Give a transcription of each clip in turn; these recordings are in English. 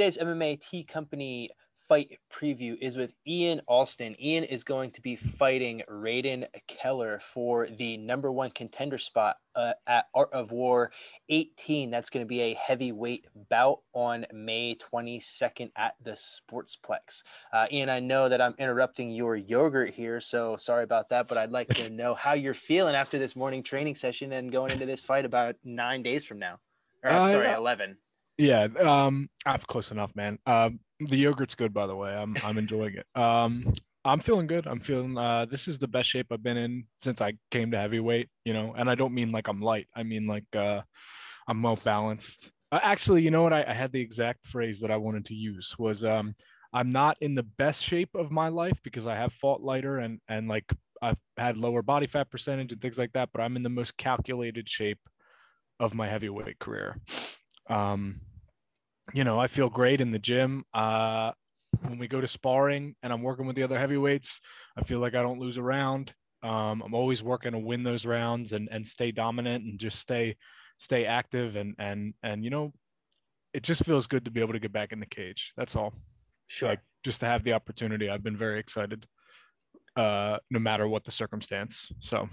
today's MMA T Company fight preview is with Ian Alston. Ian is going to be fighting Raiden Keller for the number one contender spot uh, at Art of War 18. That's going to be a heavyweight bout on May 22nd at the Sportsplex. Uh, Ian, I know that I'm interrupting your yogurt here, so sorry about that, but I'd like to know how you're feeling after this morning training session and going into this fight about nine days from now. Or, I'm uh, sorry, 11. Yeah, um, I'm close enough, man. Um, the yogurt's good, by the way. I'm I'm enjoying it. Um, I'm feeling good. I'm feeling. Uh, this is the best shape I've been in since I came to heavyweight. You know, and I don't mean like I'm light. I mean like uh, I'm well balanced. Uh, actually, you know what? I, I had the exact phrase that I wanted to use was um, I'm not in the best shape of my life because I have fought lighter and and like I've had lower body fat percentage and things like that. But I'm in the most calculated shape of my heavyweight career. Um, you know, I feel great in the gym. Uh, when we go to sparring and I'm working with the other heavyweights, I feel like I don't lose a round. Um, I'm always working to win those rounds and and stay dominant and just stay stay active and and and you know, it just feels good to be able to get back in the cage. That's all. Sure. Like just to have the opportunity. I've been very excited, uh, no matter what the circumstance. So.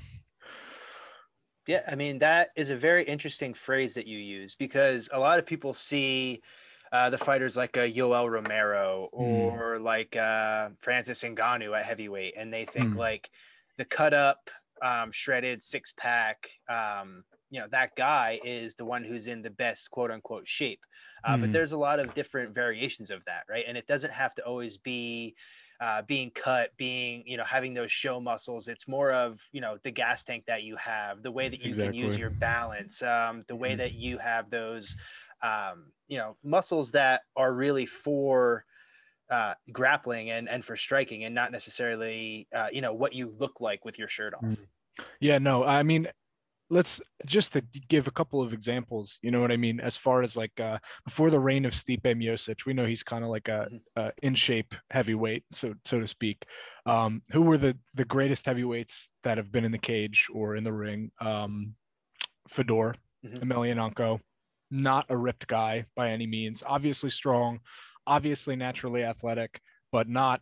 Yeah, I mean that is a very interesting phrase that you use because a lot of people see uh, the fighters like uh, Yoel Romero hmm. or mm. like uh, Francis Ngannou at heavyweight, and they think mm. like the cut up, um, shredded six pack, um, you know, that guy is the one who's in the best quote unquote shape. Mm. But there's a lot of different variations of that, right? And it doesn't have to always be. Uh, being cut, being you know having those show muscles. It's more of you know the gas tank that you have, the way that you exactly. can use your balance, um, the way hmm. that you have those um, you know muscles that are really for uh, grappling and and for striking and not necessarily uh, you know what you look like with your shirt off. Mm. Yeah, no, I mean let's just to give a couple of examples you know what i mean as far as like uh before the reign of Stipe Miocic we know he's kind of like a, mm-hmm. a, in shape heavyweight so so to speak um who were the the greatest heavyweights that have been in the cage or in the ring um Fedor mm-hmm. Emelianenko not a ripped guy by any means. Obviously strong, obviously naturally athletic, but not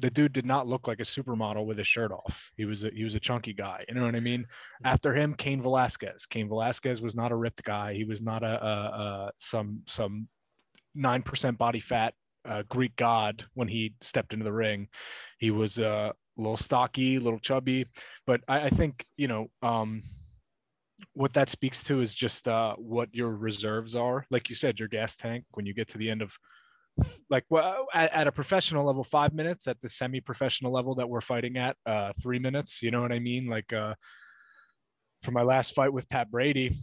the dude did not look like a supermodel with his shirt off. He was a, he was a chunky guy. You know what I mean? After him, Cain Velasquez. Cain Velasquez was not a ripped guy. He was not a, a, a some some nine percent body fat uh, Greek god when he stepped into the ring. He was uh, a little stocky, little chubby, but I, I think you know um, what that speaks to is just uh, what your reserves are. Like you said, your gas tank when you get to the end of like well at, at a professional level five minutes at the semi-professional level that we're fighting at uh three minutes you know what i mean? Like uh for my last fight with pat brady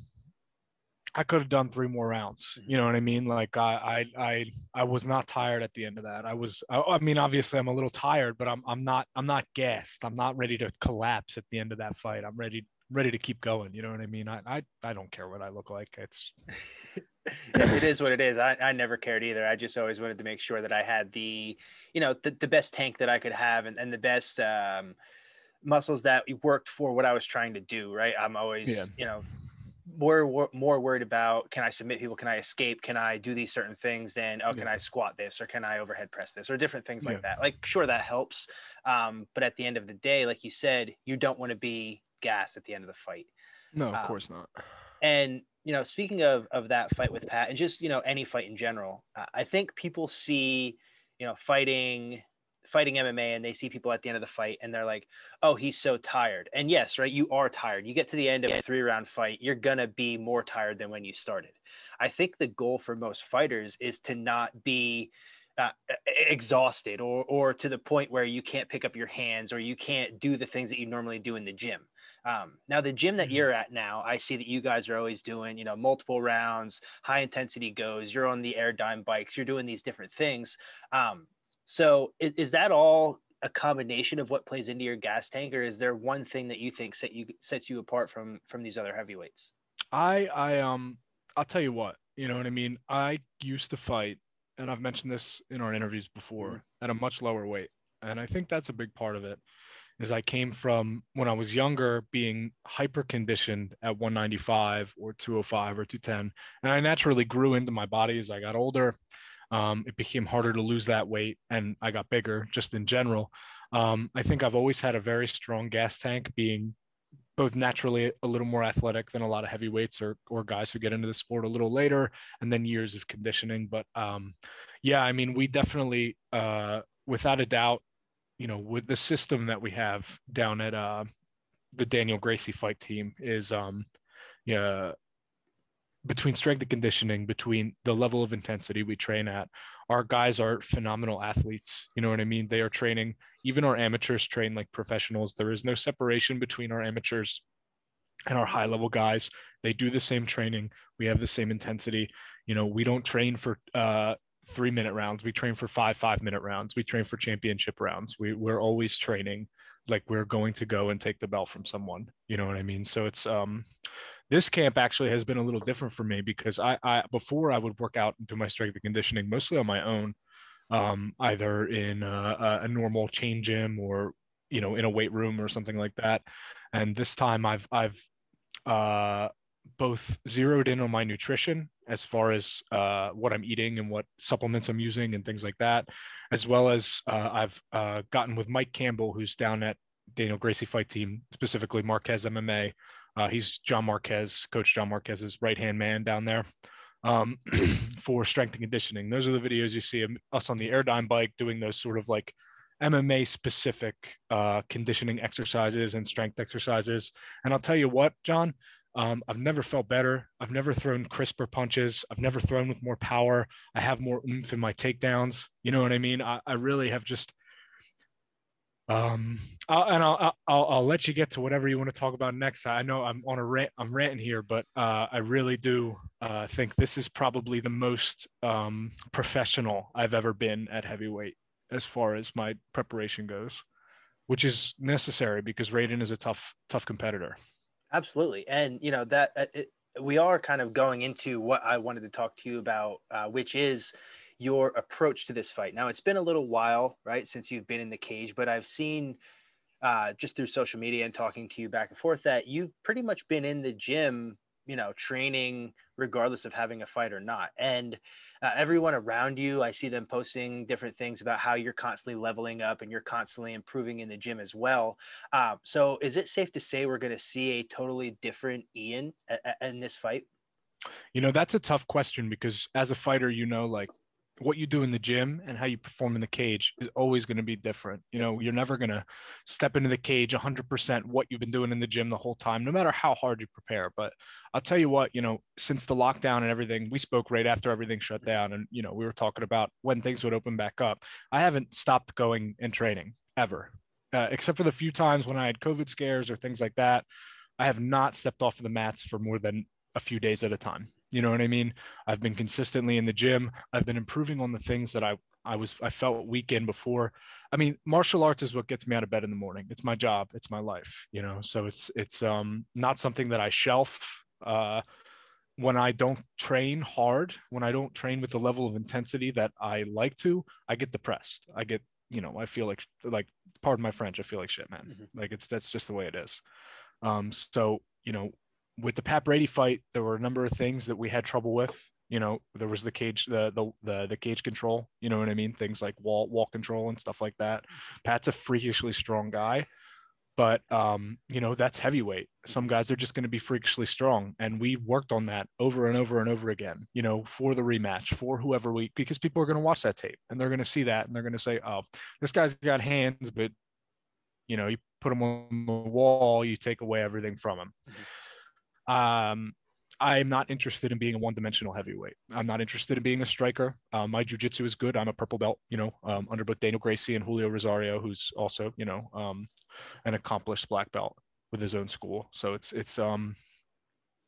i could have done three more rounds you know what i mean? Like i i i, I was not tired at the end of that. I was I, I mean obviously i'm a little tired but i'm i'm not i'm not gassed. I'm not ready to collapse at the end of that fight. I'm ready ready to keep going. You know what I mean? I I, I don't care what I look like. It's it is what it is. I, I never cared either. I just always wanted to make sure that I had the, you know, the, the best tank that I could have and, and the best um, muscles that worked for what I was trying to do. Right. I'm always, yeah. you know, more more worried about can I submit people? Can I escape? Can I do these certain things? Than oh, can yeah. I squat this or can I overhead press this or different things like yeah. that? Like sure that helps, um, but at the end of the day, like you said, you don't want to be gas at the end of the fight. No, of um, course not. And you know, speaking of of that fight with Pat, and just you know any fight in general, uh, I think people see you know fighting fighting MMA and they see people at the end of the fight and they're like, "Oh, he's so tired." And yes, right, you are tired. You get to the end of a 3-round fight, you're going to be more tired than when you started. I think the goal for most fighters is to not be uh, exhausted or or to the point where you can't pick up your hands or you can't do the things that you normally do in the gym. Um, now the gym that mm-hmm. you're at now, I see that you guys are always doing, you know, multiple rounds, high intensity goes. You're on the Airdyne bikes. You're doing these different things. Um, so is, is, that all a combination of what plays into your gas tank, or is there one thing that you think set you sets you apart from from these other heavyweights? I I um I'll tell you what. You know what I mean. I used to fight, and I've mentioned this in our interviews before, mm-hmm. at a much lower weight, and I think that's a big part of it is I came from when I was younger being hyper conditioned at 195 or 205 or 210. And I naturally grew into my body as I got older. Um, it became harder to lose that weight, and I got bigger just in general. Um, I think I've always had a very strong gas tank, being both naturally a little more athletic than a lot of heavyweights or or guys who get into the sport a little later, and then years of conditioning. But um, yeah, I mean, we definitely, uh, without a doubt, you know, with the system that we have down at uh, the Daniel Gracie fight team is, um, yeah, between strength and conditioning, between the level of intensity we train at, our guys are phenomenal athletes. You know what I mean? They are training, even our amateurs train like professionals. There is no separation between our amateurs and our high level guys. They do the same training. We have the same intensity. You know, we don't train for uh, three minute rounds. We train for five five minute rounds. We train for championship rounds. We we're always training like we're going to go and take the belt from someone. You know what I mean? So it's um this camp actually has been a little different for me because I, I before I would work out and do my strength and conditioning mostly on my own, um, either in a, a normal chain gym or you know in a weight room or something like that. And this time I've I've uh, both zeroed in on my nutrition as far as uh, what I'm eating and what supplements I'm using and things like that, as well as uh, I've uh, gotten with Mike Campbell, who's down at Daniel Gracie Fight Team, specifically Marquez MMA, uh, he's John Marquez, Coach John Marquez's right hand man down there um, for strength and conditioning. Those are the videos you see us on the Airdyne bike doing those sort of like MMA specific uh, conditioning exercises and strength exercises. And I'll tell you what, John, um, I've never felt better. I've never thrown crisper punches. I've never thrown with more power. I have more oomph in my takedowns. You know what I mean? I, I really have just um, I'll, and I'll, I'll I'll let you get to whatever you want to talk about next. I know I'm on a rant. I'm ranting here, but uh, I really do uh, think this is probably the most um, professional I've ever been at heavyweight as far as my preparation goes, which is necessary because Raiden is a tough tough competitor. Absolutely, and you know that uh, it, we are kind of going into what I wanted to talk to you about, uh, which is your approach to this fight. Now, it's been a little while, right, since you've been in the cage, but I've seen uh, just through social media and talking to you back and forth that you've pretty much been in the gym, you know, training regardless of having a fight or not. And uh, everyone around you, I see them posting different things about how you're constantly leveling up and you're constantly improving in the gym as well. Um, so, is it safe to say we're going to see a totally different Ian a- a- in this fight? You know, that's a tough question because as a fighter, you know, like what you do in the gym and how you perform in the cage is always going to be different. You know, you're never going to step into the cage 100% what you've been doing in the gym the whole time, no matter how hard you prepare. But I'll tell you what, you know, since the lockdown and everything, we spoke right after everything shut down. And, you know, we were talking about when things would open back up. I haven't stopped going and training ever, uh, except for the few times when I had COVID scares or things like that. I have not stepped off of the mats for more than a few days at a time. You know what I mean? I've been consistently in the gym. I've been improving on the things that I I was I felt weak in before. I mean, martial arts is what gets me out of bed in the morning. It's my job. It's my life. You know, so it's it's um not something that I shelf. Uh, when I don't train hard, when I don't train with the level of intensity that I like to, I get depressed. I get you know I feel like like pardon my French. I feel like shit, man. Mm-hmm. Like it's that's just the way it is. Um, so you know with the Pat Brady fight, there were a number of things that we had trouble with. You know, there was the cage, the the the, the cage control. You know what I mean? Things like wall wall control and stuff like that. Pat's a freakishly strong guy, but um, you know that's heavyweight. Some guys are just going to be freakishly strong, and we worked on that over and over and over again. You know, for the rematch, for whoever we, because people are going to watch that tape and they're going to see that and they're going to say, "Oh, this guy's got hands, but you know, you put him on the wall, you take away everything from him." Mm-hmm um, I'm not interested in being a one-dimensional heavyweight. I'm not interested in being a striker. Um, my jujitsu is good. I'm a purple belt, you know, um, under both Daniel Gracie and Julio Rosario, who's also, you know, um, an accomplished black belt with his own school. So it's it's um,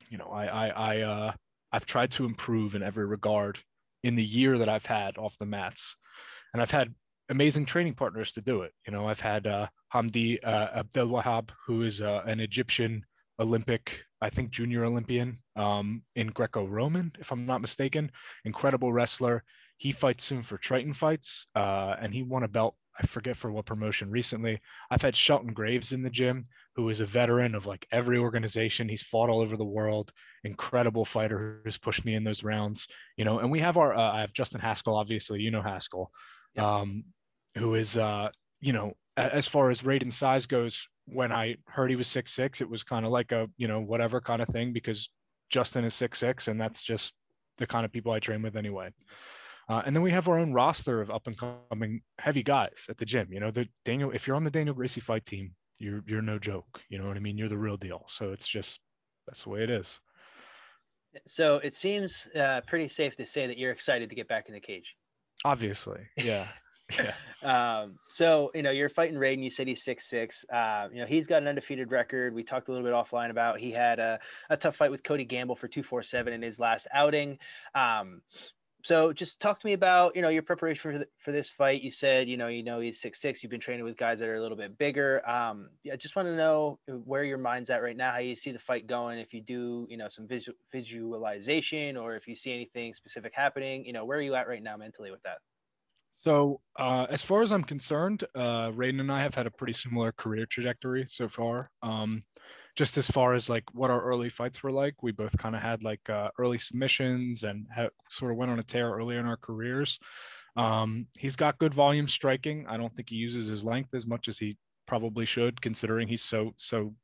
you know, I I I uh, I've tried to improve in every regard in the year that I've had off the mats, and I've had amazing training partners to do it. You know, I've had uh, Hamdi uh, Abdel Wahab, who is uh, an Egyptian Olympic, I think junior Olympian um, in Greco-Roman, if I'm not mistaken. Incredible wrestler. He fights soon for Triton fights, uh, and he won a belt. I forget for what promotion recently. I've had Shelton Graves in the gym, who is a veteran of like every organization. He's fought all over the world. Incredible fighter who's pushed me in those rounds. You know, and we have our. Uh, I have Justin Haskell, obviously. You know Haskell, um, who is uh, you know, as far as Raiden size goes, when I heard he was six six, it was kind of like a you know whatever kind of thing because Justin is six six, and that's just the kind of people I train with anyway. Uh, and then we have our own roster of up and coming heavy guys at the gym. You know, the Daniel. If you're on the Daniel Gracie fight team, you're you're no joke. You know what I mean? You're the real deal. So it's just that's the way it is. So it seems uh, pretty safe to say that you're excited to get back in the cage. Obviously, yeah. Yeah. um, so you know, you're fighting Raiden. You said he's six six. Uh, you know, he's got an undefeated record. We talked a little bit offline about he had a, a tough fight with Cody Gamble for two four seven in his last outing. Um, so just talk to me about you know your preparation for for this fight. You said you know you know he's six six. You've been training with guys that are a little bit bigger. Um, yeah, just want to know where your mind's at right now. How you see the fight going? If you do you know some visual visualization or if you see anything specific happening, you know where are you at right now mentally with that? So, uh, as far as I'm concerned, uh, Raiden and I have had a pretty similar career trajectory so far. Um, just as far as like what our early fights were like, we both kind of had like uh, early submissions and ha- sort of went on a tear earlier in our careers. Um, he's got good volume striking. I don't think he uses his length as much as he probably should, considering he's so so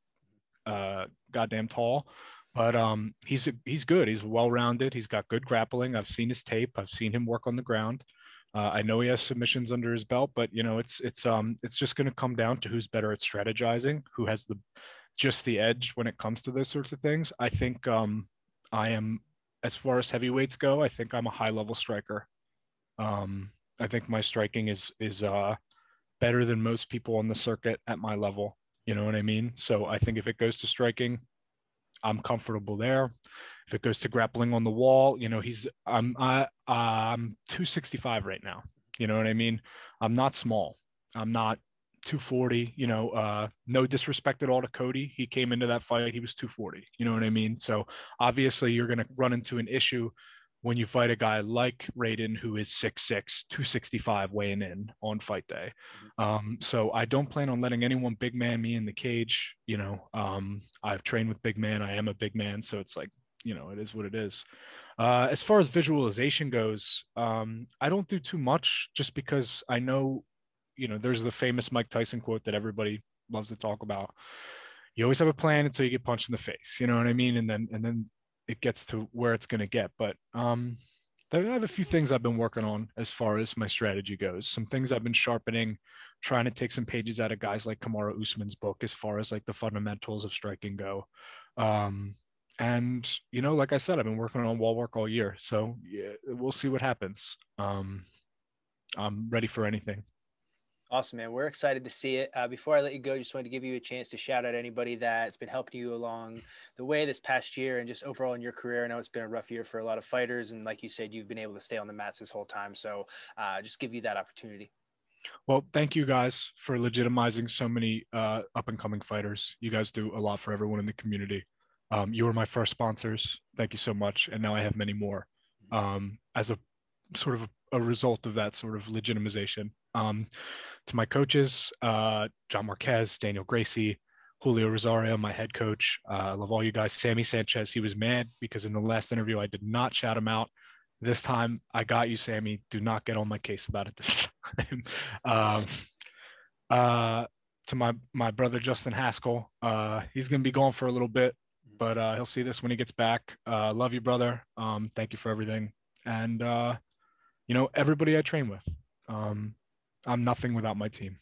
uh, goddamn tall. But um, he's he's good. He's well rounded. He's got good grappling. I've seen his tape. I've seen him work on the ground. Uh, I know he has submissions under his belt, but you know it's it's um it's just going to come down to who's better at strategizing, who has the just the edge when it comes to those sorts of things. I think um I am as far as heavyweights go. I think I'm a high level striker. Um, I think my striking is is uh better than most people on the circuit at my level. You know what I mean? So I think if it goes to striking, I'm comfortable there. If it goes to grappling on the wall, you know, he's I'm I I'm 265 right now. You know what I mean? I'm not small. I'm not 240. You know, uh, no disrespect at all to Cody. He came into that fight, he was 240. You know what I mean? So obviously, you're going to run into an issue when you fight a guy like Raiden, who is 6'6, 265 weighing in on fight day. Mm-hmm. Um, so I don't plan on letting anyone big man me in the cage. You know, um, I've trained with big man. I am a big man. So it's like, you know, it is what it is. Uh, as far as visualization goes, um, I don't do too much just because I know, you know, there's the famous Mike Tyson quote that everybody loves to talk about. You always have a plan until you get punched in the face. You know what I mean? And then, and then it gets to where it's going to get. But um, I have a few things I've been working on as far as my strategy goes. Some things I've been sharpening, trying to take some pages out of guys like Kamaru Usman's book as far as like the fundamentals of striking go. Um, and you know, like I said, I've been working on wall work all year, so yeah, we'll see what happens. Um, I'm ready for anything. Awesome, man. We're excited to see it. Uh, before I let you go, just wanted to give you a chance to shout out anybody that's been helping you along the way this past year and just overall in your career. I know it's been a rough year for a lot of fighters, and like you said, you've been able to stay on the mats this whole time. So, uh, just give you that opportunity. Well, thank you guys for legitimizing so many uh, up and coming fighters. You guys do a lot for everyone in the community. Um, you were my first sponsors. Thank you so much, and now I have many more. Um, as a sort of a, a result of that sort of legitimization. Um, to my coaches, uh, John Marquez, Daniel Gracie, Julio Rosario, my head coach. Uh, I love all you guys. Sammy Sanchez, he was mad because in the last interview I did not shout him out. This time I got you, Sammy. Do not get on my case about it this time. um, uh, to my my brother Justin Haskell, uh, he's gonna be gone for a little bit, but uh, he'll see this when he gets back. Uh, love you, brother. Um, thank you for everything, and you know everybody I train with. Um, I'm nothing without my team.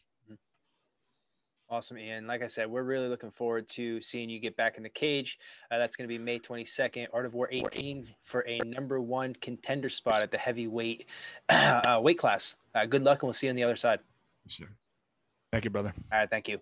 Awesome, Ian. Like I said, we're really looking forward to seeing you get back in the cage. Uh, that's going to be May 22nd, Art of War 18 for a number one contender spot at the heavyweight uh, weight class. Uh, good luck, and we'll see you on the other side. Sure. Thank you, brother. All right, thank you.